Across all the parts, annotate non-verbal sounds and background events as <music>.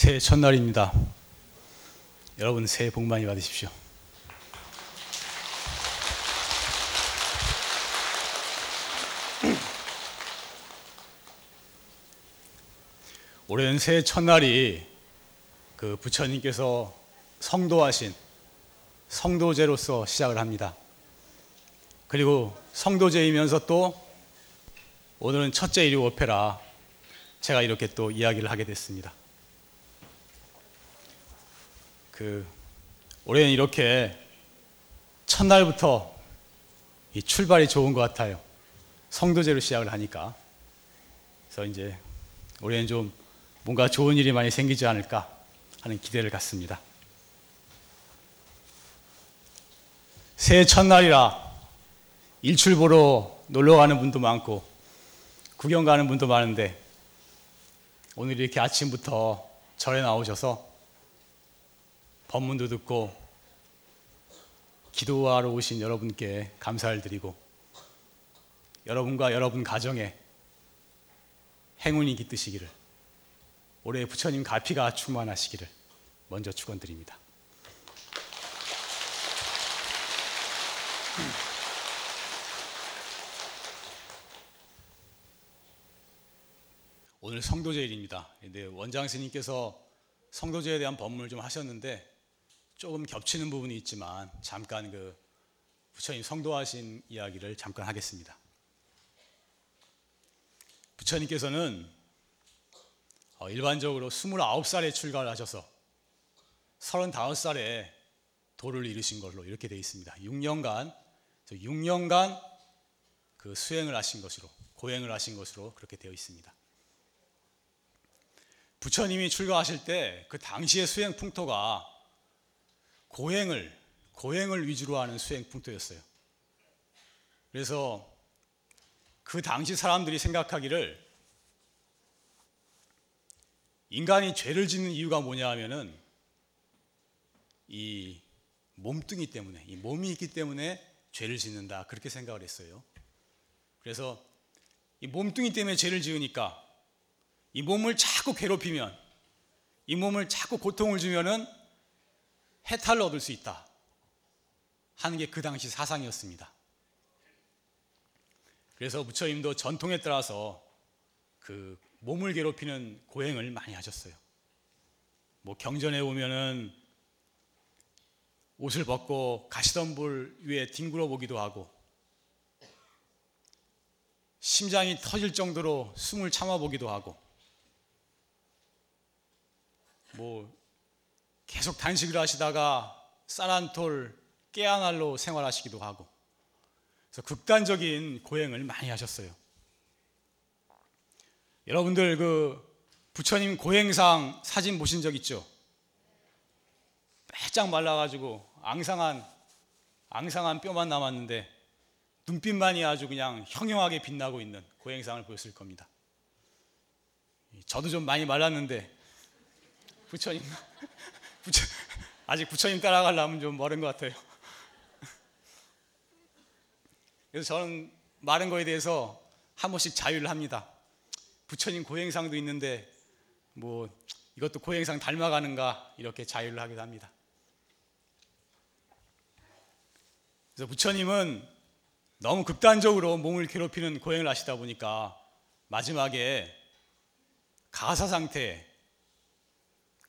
새해 첫날입니다. 여러분 새해 복 많이 받으십시오. <clears throat> 올해는 새해 첫날이 그 부처님께서 성도하신 성도제로서 시작을 합니다. 그리고 성도제이면서 또 오늘은 첫째 일요 오페라 제가 이렇게 또 이야기를 하게 됐습니다. 그 올해는 이렇게 첫날부터 이 출발이 좋은 것 같아요. 성도제로 시작을 하니까. 그래서 이제 올해는 좀 뭔가 좋은 일이 많이 생기지 않을까 하는 기대를 갖습니다. 새해 첫날이라 일출 보러 놀러 가는 분도 많고 구경 가는 분도 많은데 오늘 이렇게 아침부터 절에 나오셔서 법문도 듣고 기도하러 오신 여러분께 감사를 드리고 여러분과 여러분 가정에 행운이 깃드시기를 올해 부처님 가피가 충만하시기를 먼저 축원드립니다. 오늘 성도제일입니다. 근데 원장 스님께서 성도제에 대한 법문을 좀 하셨는데 조금 겹치는 부분이 있지만 잠깐 그 부처님 성도하신 이야기를 잠깐 하겠습니다. 부처님께서는 어, 일반적으로 29살에 출가를 하셔서 35살에 도를 이루신 걸로 이렇게 되어 있습니다. 6년간 6년간 그 수행을 하신 것으로 고행을 하신 것으로 그렇게 되어 있습니다. 부처님이 출가하실 때 그 당시의 수행 풍토가 고행을 고행을 위주로 하는 수행 풍토였어요. 그래서 그 당시 사람들이 생각하기를 인간이 죄를 짓는 이유가 뭐냐 하면은 이 몸뚱이 때문에 이 몸이 있기 때문에 죄를 짓는다 그렇게 생각을 했어요. 그래서 이 몸뚱이 때문에 죄를 지으니까 이 몸을 자꾸 괴롭히면 이 몸을 자꾸 고통을 주면은 해탈을 얻을 수 있다 하는 게 그 당시 사상이었습니다. 그래서 부처님도 전통에 따라서 그 몸을 괴롭히는 고행을 많이 하셨어요. 뭐 경전에 보면은 옷을 벗고 가시덤불 위에 뒹굴어 보기도 하고 심장이 터질 정도로 숨을 참아 보기도 하고 뭐 계속 단식을 하시다가 쌀한톨 깨아날로 생활하시기도 하고 그래서 극단적인 고행을 많이 하셨어요. 여러분들 그 부처님 고행상 사진 보신 적 있죠? 빼짝 말라가지고 앙상한 앙상한 뼈만 남았는데 눈빛만이 아주 그냥 형형하게 빛나고 있는 고행상을 보였을 겁니다. 저도 좀 많이 말랐는데 부처님, 부처, 아직 부처님 따라가려면 좀 멀은 것 같아요. 그래서 저는 마른 거에 대해서 한 번씩 자유를 합니다. 부처님 고행상도 있는데 뭐 이것도 고행상 닮아가는가 이렇게 자유를 하기도 합니다. 그래서 부처님은 너무 극단적으로 몸을 괴롭히는 고행을 하시다 보니까 마지막에 가사 상태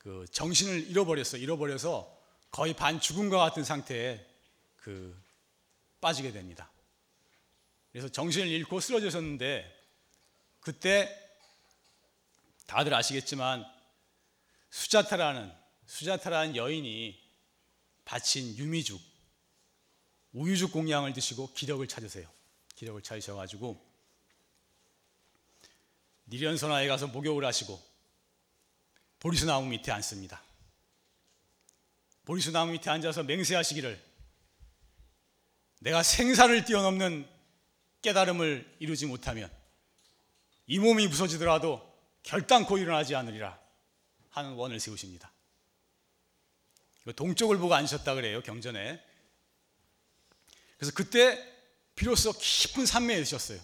그 정신을 잃어버렸어. 잃어버려서 거의 반 죽은 것 같은 상태에 그 빠지게 됩니다. 그래서 정신을 잃고 쓰러졌었는데 그때 다들 아시겠지만 수자타라는 수자타라는 여인이 바친 유미죽 우유죽 공양을 드시고 기력을 찾으세요. 기력을 찾으셔 가지고 니련선화에 가서 목욕을 하시고 보리수 나무 밑에 앉습니다. 보리수 나무 밑에 앉아서 맹세하시기를 내가 생사를 뛰어넘는 깨달음을 이루지 못하면 이 몸이 부서지더라도 결단코 일어나지 않으리라 하는 원을 세우십니다. 동쪽을 보고 앉으셨다 그래요 경전에. 그래서 그때 비로소 깊은 산매에 드셨어요.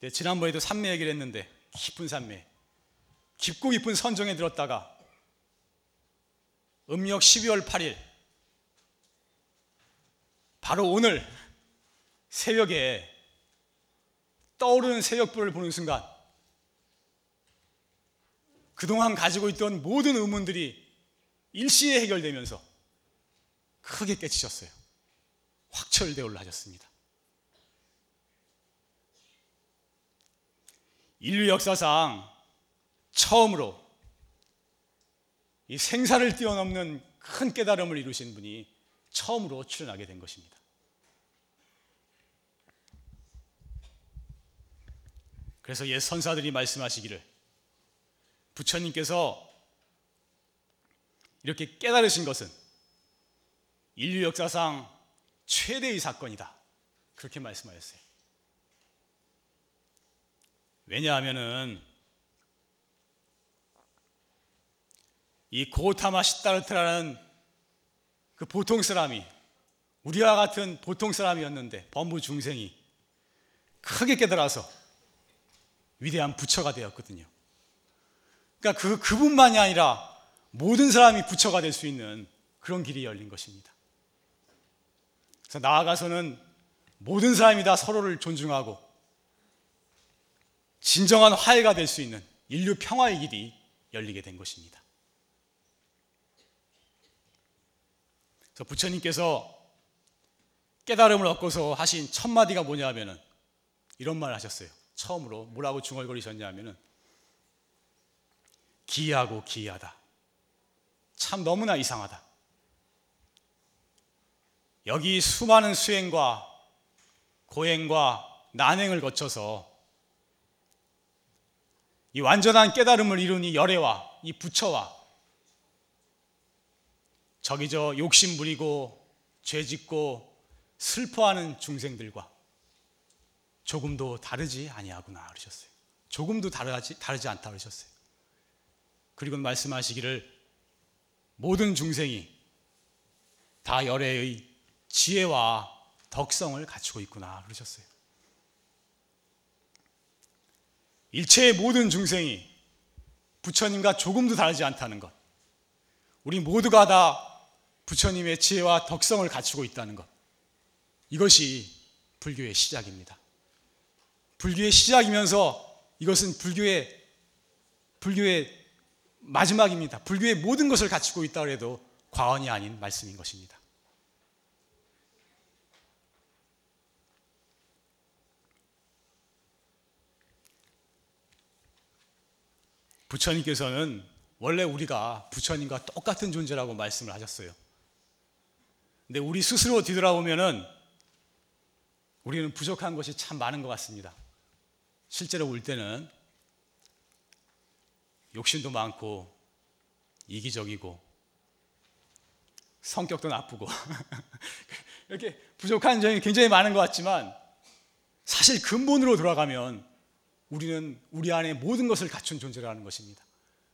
네, 지난번에도 산매 얘기를 했는데 깊은 산매. 깊고 깊은 선정에 들었다가 음력 12월 8일 바로 오늘 새벽에 떠오르는 새벽불을 보는 순간 그동안 가지고 있던 모든 의문들이 일시에 해결되면서 크게 깨치셨어요. 확철대오를 하셨습니다. 인류 역사상 처음으로 이 생사를 뛰어넘는 큰 깨달음을 이루신 분이 처음으로 출연하게 된 것입니다. 그래서 옛 선사들이 말씀하시기를 부처님께서 이렇게 깨달으신 것은 인류 역사상 최대의 사건이다. 그렇게 말씀하셨어요. 왜냐하면은 이 고타마 시타르트라는 그 보통 사람이 우리와 같은 보통 사람이었는데 범부 중생이 크게 깨달아서 위대한 부처가 되었거든요. 그러니까 그 그분만이 아니라 모든 사람이 부처가 될 수 있는 그런 길이 열린 것입니다. 그래서 나아가서는 모든 사람이 다 서로를 존중하고 진정한 화해가 될 수 있는 인류 평화의 길이 열리게 된 것입니다. 그래서 부처님께서 깨달음을 얻고서 하신 첫 마디가 뭐냐면은 이런 말을 하셨어요. 처음으로 뭐라고 중얼거리셨냐면은 기이하고 기이하다. 참 너무나 이상하다. 여기 수많은 수행과 고행과 난행을 거쳐서 이 완전한 깨달음을 이룬 이 열애와 이 부처와 저기 저 욕심 부리고 죄 짓고 슬퍼하는 중생들과 조금도 다르지 아니하구나 그러셨어요. 조금도 다르지 다르지 않다 그러셨어요. 그리고 말씀하시기를 모든 중생이 다 열애의 지혜와 덕성을 갖추고 있구나 그러셨어요. 일체의 모든 중생이 부처님과 조금도 다르지 않다는 것. 우리 모두가 다 부처님의 지혜와 덕성을 갖추고 있다는 것. 이것이 불교의 시작입니다. 불교의 시작이면서 이것은 불교의 불교의 마지막입니다. 불교의 모든 것을 갖추고 있다 해도 과언이 아닌 말씀인 것입니다. 부처님께서는 원래 우리가 부처님과 똑같은 존재라고 말씀을 하셨어요. 근데 우리 스스로 뒤돌아보면은 우리는 부족한 것이 참 많은 것 같습니다. 실제로 울 때는 욕심도 많고 이기적이고 성격도 나쁘고 <laughs> 이렇게 부족한 점이 굉장히 많은 것 같지만 사실 근본으로 돌아가면 우리는 우리 안에 모든 것을 갖춘 존재라는 것입니다.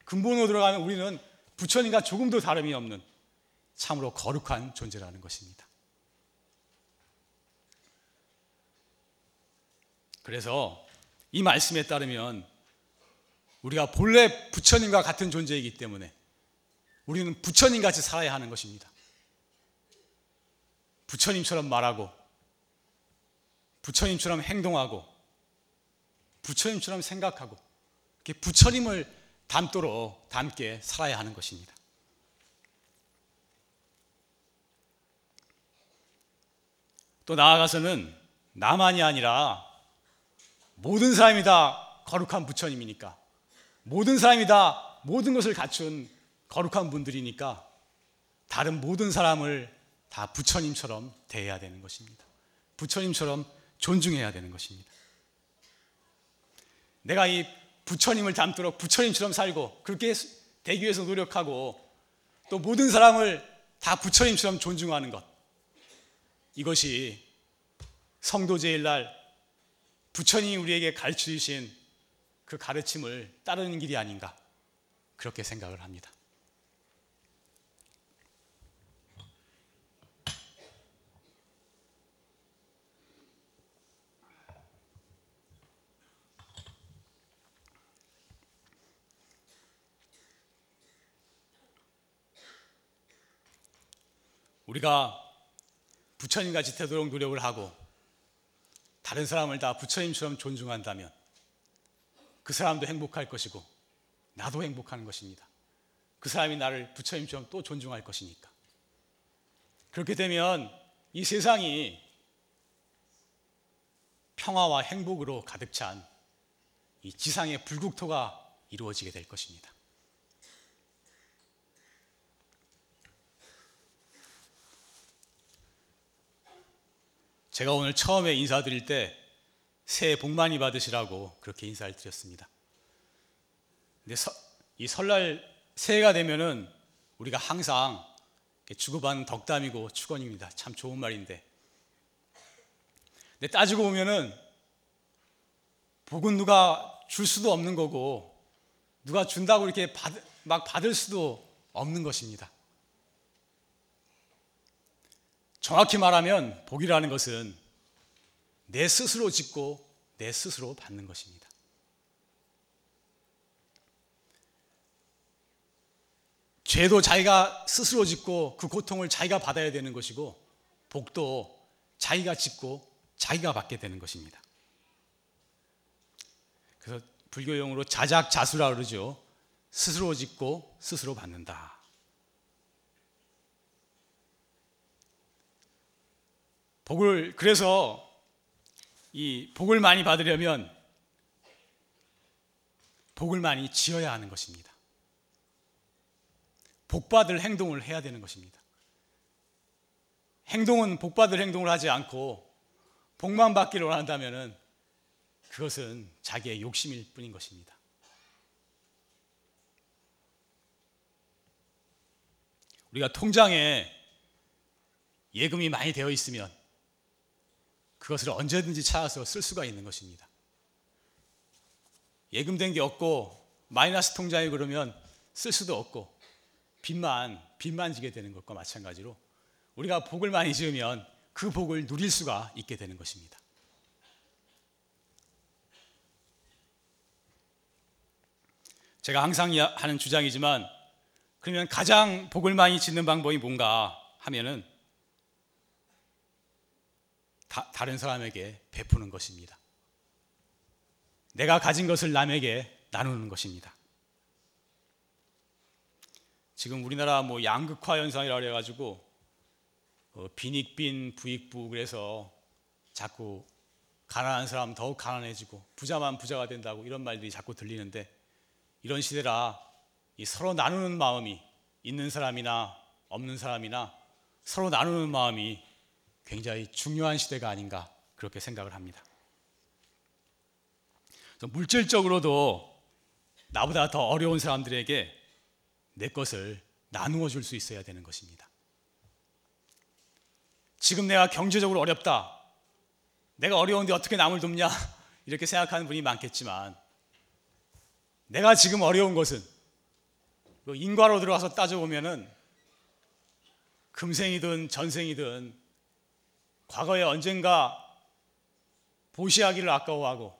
근본으로 들어가면 우리는 부처님과 조금도 다름이 없는 참으로 거룩한 존재라는 것입니다. 그래서 이 말씀에 따르면 우리가 본래 부처님과 같은 존재이기 때문에 우리는 부처님 같이 살아야 하는 것입니다. 부처님처럼 말하고, 부처님처럼 행동하고, 부처님처럼 생각하고, 부처님을 닮도록 닮게 살아야 하는 것입니다. 또 나아가서는 나만이 아니라 모든 사람이 다 거룩한 부처님이니까 모든 사람이 다 모든 것을 갖춘 거룩한 분들이니까 다른 모든 사람을 다 부처님처럼 대해야 되는 것입니다. 부처님처럼 존중해야 되는 것입니다. 내가 이 부처님을 닮도록 부처님처럼 살고 그렇게 되기 위해서 노력하고 또 모든 사람을 다 부처님처럼 존중하는 것. 이것이 성도 제일날 부처님이 우리에게 가르쳐 주신 그 가르침을 따르는 길이 아닌가 그렇게 생각을 합니다. 우리가 부처님 같이 되도록 노력을 하고 다른 사람을 다 부처님처럼 존중한다면 그 사람도 행복할 것이고 나도 행복하는 것입니다. 그 사람이 나를 부처님처럼 또 존중할 것이니까. 그렇게 되면 이 세상이 평화와 행복으로 가득 찬 이 지상의 불국토가 이루어지게 될 것입니다. 제가 오늘 처음에 인사드릴 때 새해 복 많이 받으시라고 그렇게 인사를 드렸습니다. 근데 서, 이 설날 새해가 되면은 우리가 항상 주고받는 덕담이고 축원입니다. 참 좋은 말인데. 근데 따지고 보면은 복은 누가 줄 수도 없는 거고 누가 준다고 이렇게 받, 막 받을 수도 없는 것입니다. 정확히 말하면 복이라는 것은 내 스스로 짓고 내 스스로 받는 것입니다. 죄도 자기가 스스로 짓고 그 고통을 자기가 받아야 되는 것이고 복도 자기가 짓고 자기가 받게 되는 것입니다. 그래서 불교용으로 자작자수라 그러죠. 스스로 짓고 스스로 받는다. 복을 그래서 이 복을 많이 받으려면 복을 많이 지어야 하는 것입니다. 복받을 행동을 해야 되는 것입니다. 행동은 복받을 행동을 하지 않고 복만 받기를 원한다면 그것은 자기의 욕심일 뿐인 것입니다. 우리가 통장에 예금이 많이 되어 있으면 그것을 언제든지 찾아서 쓸 수가 있는 것입니다. 예금된 게 없고 마이너스 통장이 그러면 쓸 수도 없고 빚만 빚만 지게 되는 것과 마찬가지로 우리가 복을 많이 지으면 그 복을 누릴 수가 있게 되는 것입니다. 제가 항상 하는 주장이지만 그러면 가장 복을 많이 짓는 방법이 뭔가 하면은 다, 다른 사람에게 베푸는 것입니다. 내가 가진 것을 남에게 나누는 것입니다. 지금 우리나라 뭐 양극화 현상이라고 해가지고 어, 빈익빈 부익부 그래서 자꾸 가난한 사람 더욱 가난해지고 부자만 부자가 된다고 이런 말들이 자꾸 들리는데 이런 시대라 이 서로 나누는 마음이 있는 사람이나 없는 사람이나 서로 나누는 마음이 굉장히 중요한 시대가 아닌가 그렇게 생각을 합니다. 물질적으로도 나보다 더 어려운 사람들에게 내 것을 나누어 줄 수 있어야 되는 것입니다. 지금 내가 경제적으로 어렵다. 내가 어려운데 어떻게 남을 돕냐? 이렇게 생각하는 분이 많겠지만 내가 지금 어려운 것은 인과로 들어가서 따져보면은 금생이든 전생이든 과거에 언젠가 보시하기를 아까워하고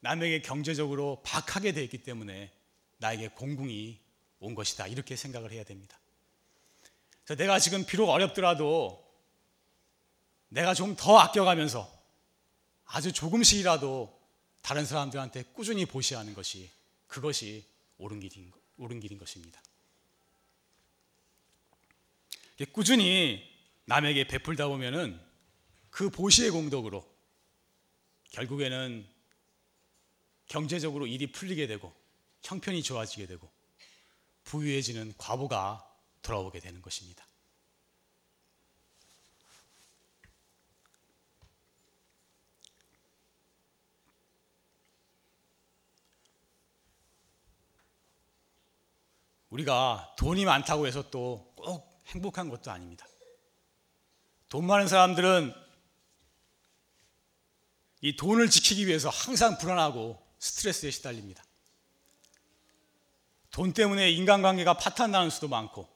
남에게 경제적으로 박하게 되어 있기 때문에 나에게 공궁이 온 것이다. 이렇게 생각을 해야 됩니다. 그래서 내가 지금 비록 어렵더라도 내가 좀 더 아껴가면서 아주 조금씩이라도 다른 사람들한테 꾸준히 보시하는 것이 그것이 옳은 길인, 옳은 길인 것입니다. 꾸준히 남에게 베풀다 보면은 그 보시의 공덕으로 결국에는 경제적으로 일이 풀리게 되고 형편이 좋아지게 되고 부유해지는 과보가 돌아오게 되는 것입니다. 우리가 돈이 많다고 해서 또 꼭 행복한 것도 아닙니다. 돈 많은 사람들은 이 돈을 지키기 위해서 항상 불안하고 스트레스에 시달립니다. 돈 때문에 인간관계가 파탄나는 수도 많고,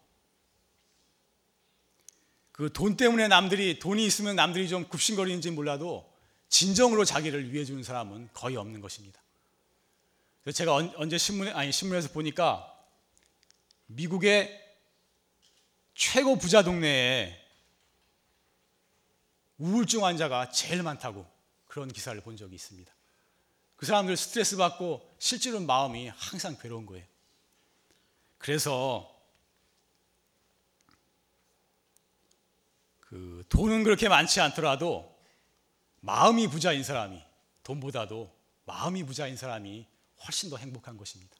그 돈 때문에 남들이, 돈이 있으면 남들이 좀 굽신거리는지 몰라도 진정으로 자기를 위해주는 사람은 거의 없는 것입니다. 제가 언제 신문에, 아니, 신문에서 보니까 미국의 최고 부자 동네에 우울증 환자가 제일 많다고 그런 기사를 본 적이 있습니다. 그 사람들 스트레스 받고 실제로 마음이 항상 괴로운 거예요. 그래서 그 돈은 그렇게 많지 않더라도 마음이 부자인 사람이 돈보다도 마음이 부자인 사람이 훨씬 더 행복한 것입니다.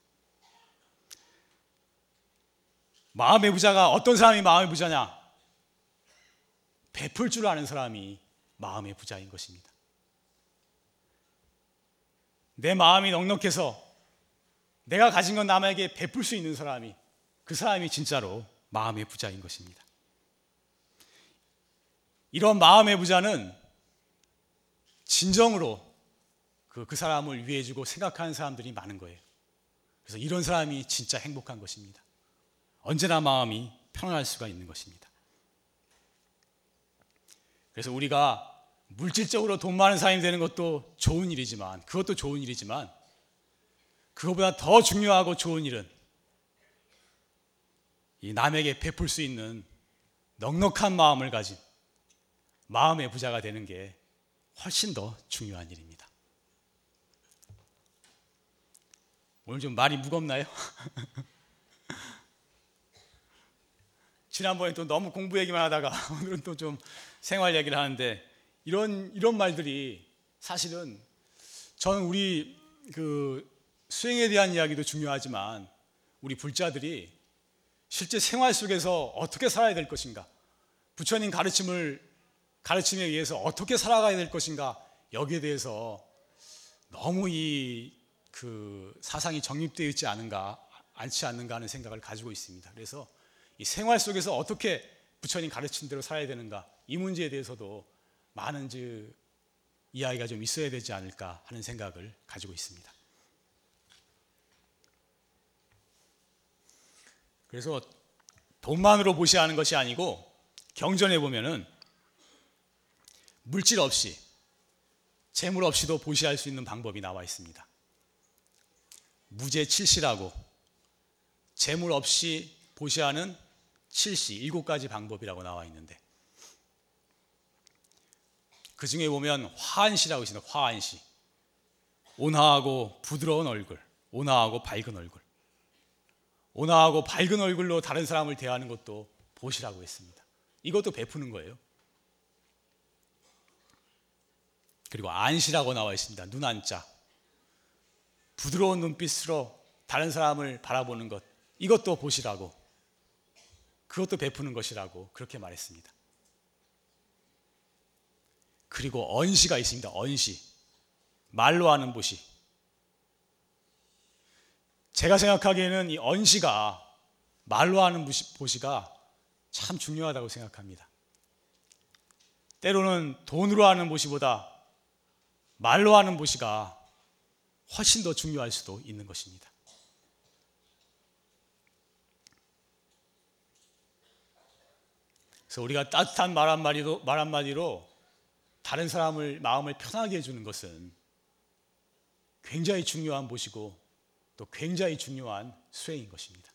마음의 부자가 어떤 사람이 마음의 부자냐? 베풀 줄 아는 사람이 마음의 부자인 것입니다. 내 마음이 넉넉해서 내가 가진 건 남에게 베풀 수 있는 사람이 그 사람이 진짜로 마음의 부자인 것입니다. 이런 마음의 부자는 진정으로 그, 그 사람을 위해주고 생각하는 사람들이 많은 거예요. 그래서 이런 사람이 진짜 행복한 것입니다. 언제나 마음이 편안할 수가 있는 것입니다. 그래서 우리가 물질적으로 돈 많은 사람이 되는 것도 좋은 일이지만, 그것도 좋은 일이지만, 그것보다 더 중요하고 좋은 일은 이 남에게 베풀 수 있는 넉넉한 마음을 가진 마음의 부자가 되는 게 훨씬 더 중요한 일입니다. 오늘 좀 말이 무겁나요? <laughs> 지난번에 또 너무 공부 얘기만 하다가 <laughs> 오늘은 또 좀 생활 얘기를 하는데 이런 이런 말들이 사실은 저는 우리 그 수행에 대한 이야기도 중요하지만 우리 불자들이 실제 생활 속에서 어떻게 살아야 될 것인가 부처님 가르침을 가르침에 의해서 어떻게 살아가야 될 것인가 여기에 대해서 너무 이 그 사상이 정립되어 있지 않은가 않지 않는가 하는 생각을 가지고 있습니다. 그래서 이 생활 속에서 어떻게 부처님 가르친 대로 살아야 되는가 이 문제에 대해서도 많은 그 이야기가 좀 있어야 되지 않을까 하는 생각을 가지고 있습니다. 그래서 돈만으로 보시하는 것이 아니고 경전에 보면은 물질 없이 재물 없이도 보시할 수 있는 방법이 나와 있습니다. 무제 칠시라고 재물 없이 보시하는 칠시 일곱 가지 방법이라고 나와 있는데 그 중에 보면 화한시라고 있습니다. 화한시 온화하고 부드러운 얼굴, 온화하고 밝은 얼굴, 온화하고 밝은 얼굴로 다른 사람을 대하는 것도 보시라고 했습니다. 이것도 베푸는 거예요. 그리고 안시라고 나와 있습니다. 눈 안자. 부드러운 눈빛으로 다른 사람을 바라보는 것. 이것도 보시라고. 그것도 베푸는 것이라고 그렇게 말했습니다. 그리고 언시가 있습니다. 언시. 말로 하는 보시. 제가 생각하기에는 이 언시가 말로 하는 보시가 참 중요하다고 생각합니다. 때로는 돈으로 하는 보시보다 말로 하는 보시가 훨씬 더 중요할 수도 있는 것입니다. 그래서 우리가 따뜻한 말 한마디로, 말 한마디로 다른 사람을 마음을 편하게 해주는 것은 굉장히 중요한 보시고 또 굉장히 중요한 수행인 것입니다.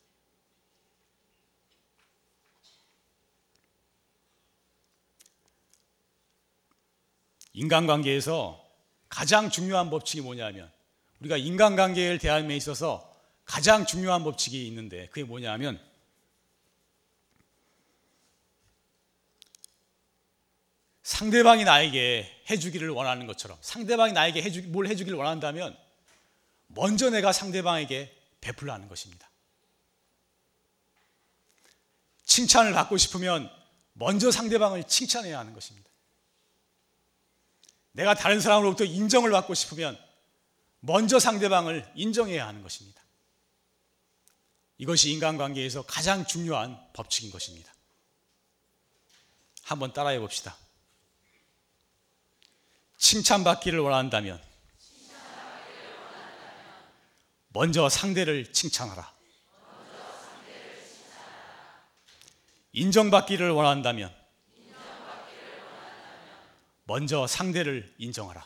인간관계에서 가장 중요한 법칙이 뭐냐면 우리가 인간관계를 대함에 있어서 가장 중요한 법칙이 있는데 그게 뭐냐면 상대방이 나에게 해주기를 원하는 것처럼 상대방이 나에게 해주, 뭘 해주기를 원한다면 먼저 내가 상대방에게 베풀라는 것입니다. 칭찬을 받고 싶으면 먼저 상대방을 칭찬해야 하는 것입니다. 내가 다른 사람으로부터 인정을 받고 싶으면 먼저 상대방을 인정해야 하는 것입니다. 이것이 인간관계에서 가장 중요한 법칙인 것입니다. 한번 따라해 봅시다. 칭찬받기를 원한다면 먼저 상대를 칭찬하라. 인정받기를 원한다면 먼저 상대를 인정하라.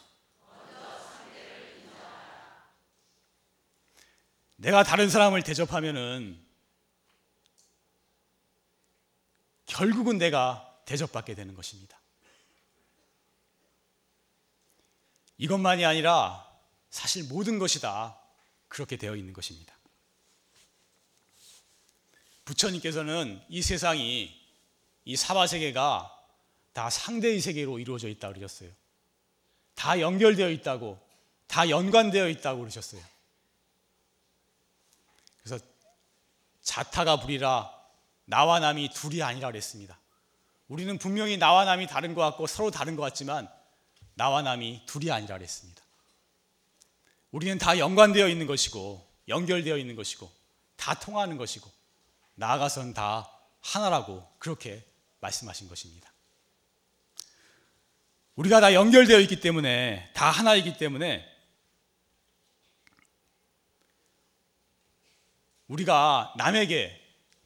내가 다른 사람을 대접하면은 결국은 내가 대접받게 되는 것입니다. 이것만이 아니라 사실 모든 것이 다 그렇게 되어 있는 것입니다. 부처님께서는 이 세상이 이 사바 세계가 다 상대의 세계로 이루어져 있다 그러셨어요. 다 연결되어 있다고, 다 연관되어 있다고 그러셨어요. 그래서 자타가 불이라 나와 남이 둘이 아니라 그랬습니다. 우리는 분명히 나와 남이 다른 것 같고 서로 다른 것 같지만 나와 남이 둘이 아니라 그랬습니다. 우리는 다 연관되어 있는 것이고 연결되어 있는 것이고 다 통하는 것이고 나아가선 다 하나라고 그렇게 말씀하신 것입니다. 우리가 다 연결되어 있기 때문에 다 하나이기 때문에 우리가 남에게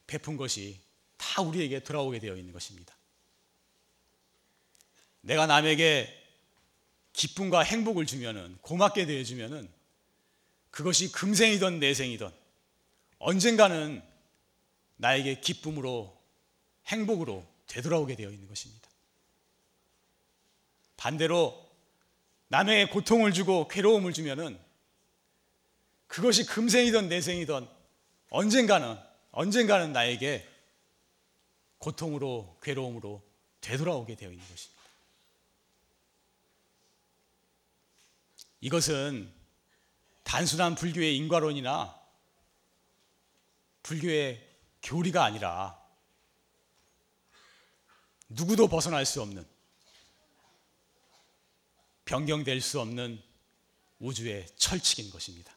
베푼 것이 다 우리에게 돌아오게 되어 있는 것입니다. 내가 남에게 기쁨과 행복을 주면은 고맙게 대해 주면은 그것이 금생이든 내생이든 언젠가는 나에게 기쁨으로 행복으로 되돌아오게 되어 있는 것입니다. 반대로 남에게 고통을 주고 괴로움을 주면은 그것이 금생이든 내생이든 언젠가는 언젠가는 나에게 고통으로 괴로움으로 되돌아오게 되어 있는 것입니다. 이것은 단순한 불교의 인과론이나 불교의 교리가 아니라 누구도 벗어날 수 없는 변경될 수 없는 우주의 철칙인 것입니다.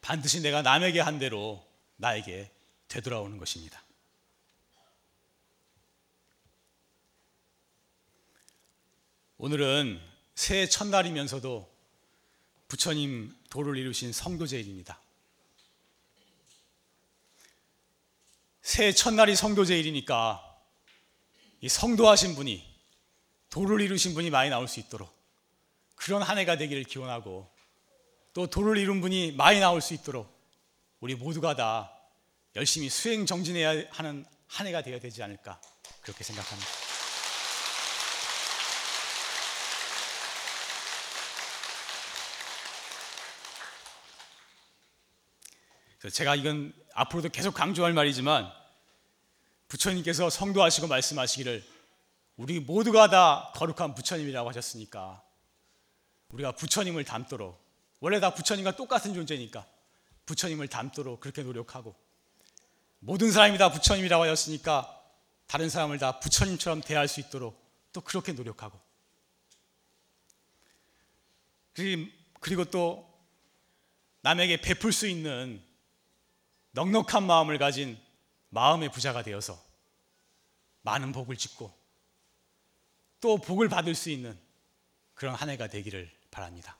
반드시 내가 남에게 한 대로 나에게 되돌아오는 것입니다. 오늘은 새해 첫날이면서도 부처님 도를 이루신 성도제일입니다. 새해 첫날이 성도제일이니까 이 성도하신 분이 도를 이루신 분이 많이 나올 수 있도록 그런 한 해가 되기를 기원하고 또 도를 이룬 분이 많이 나올 수 있도록 우리 모두가 다 열심히 수행 정진해야 하는 한 해가 되어야 되지 않을까 그렇게 생각합니다. 제가 이건 앞으로도 계속 강조할 말이지만 부처님께서 성도하시고 말씀하시기를 우리 모두가 다 거룩한 부처님이라고 하셨으니까 우리가 부처님을 닮도록 원래 다 부처님과 똑같은 존재니까 부처님을 닮도록 그렇게 노력하고 모든 사람이 다 부처님이라고 하셨으니까 다른 사람을 다 부처님처럼 대할 수 있도록 또 그렇게 노력하고 그리고 또 남에게 베풀 수 있는 넉넉한 마음을 가진 마음의 부자가 되어서 많은 복을 짓고 또 복을 받을 수 있는 그런 한 해가 되기를 바랍니다.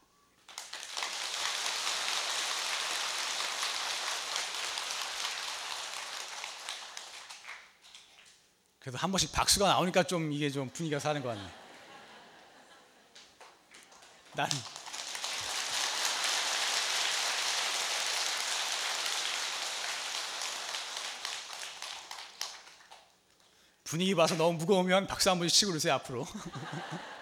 그래도 한 번씩 박수가 나오니까 좀 이게 좀 분위기가 사는 것 같네. 난 분위기 봐서 너무 무거우면 박수 한 번씩 치고 그러세요 앞으로. <laughs>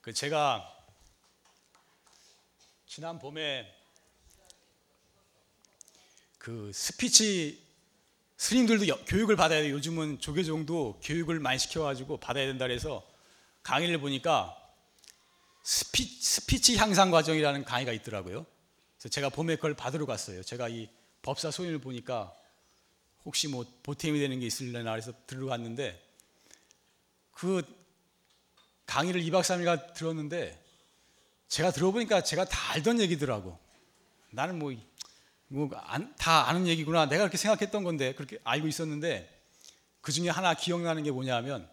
그 제가 지난 봄에 그 스피치 스님들도 교육을 받아야 돼요. 요즘은 조계종도 교육을 많이 시켜가지고 받아야 된다 그래서 강의를 보니까 스피, 스피치 향상 과정이라는 강의가 있더라고요. 그래서 제가 봄에 그걸 받으러 갔어요. 제가 이 법사 소임을 보니까 혹시 뭐 보탬이 되는 게 있을려나 그래서 들어갔는데 그 강의를 2박 3일간 들었는데 제가 들어보니까 제가 다 알던 얘기더라고. 나는 뭐, 뭐다 아는 얘기구나. 내가 그렇게 생각했던 건데 그렇게 알고 있었는데 그 중에 하나 기억나는 게 뭐냐면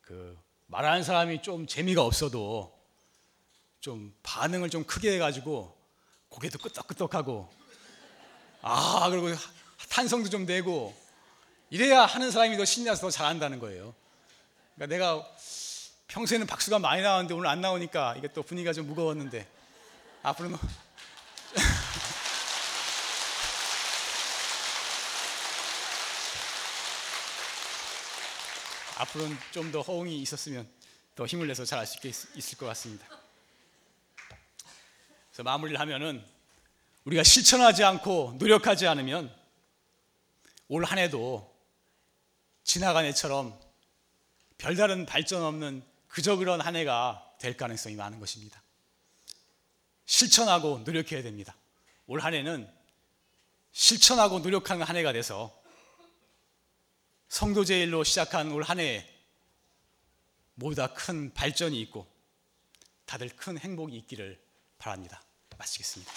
그 말하는 사람이 좀 재미가 없어도 좀 반응을 좀 크게 해가지고 고개도 끄덕끄덕하고 아 그리고 탄성도 좀 내고 이래야 하는 사람이 더 신이 나서 더 잘한다는 거예요. 그러니까 내가 평소에는 박수가 많이 나왔는데 오늘 안 나오니까 이게 또 분위기가 좀 무거웠는데 앞으로는 <laughs> 앞으로는 좀더 호응이 있었으면 더 힘을 내서 잘 할 수 있을 것 같습니다. 그래서 마무리를 하면은 우리가 실천하지 않고 노력하지 않으면 올 한 해도 지나간 해처럼 별다른 발전 없는 그저 그런 한 해가 될 가능성이 많은 것입니다. 실천하고 노력해야 됩니다. 올 한 해는 실천하고 노력하는 한 해가 돼서 성도제일로 시작한 올 한 해에 모두 다 큰 발전이 있고 다들 큰 행복이 있기를 바랍니다. 마치겠습니다.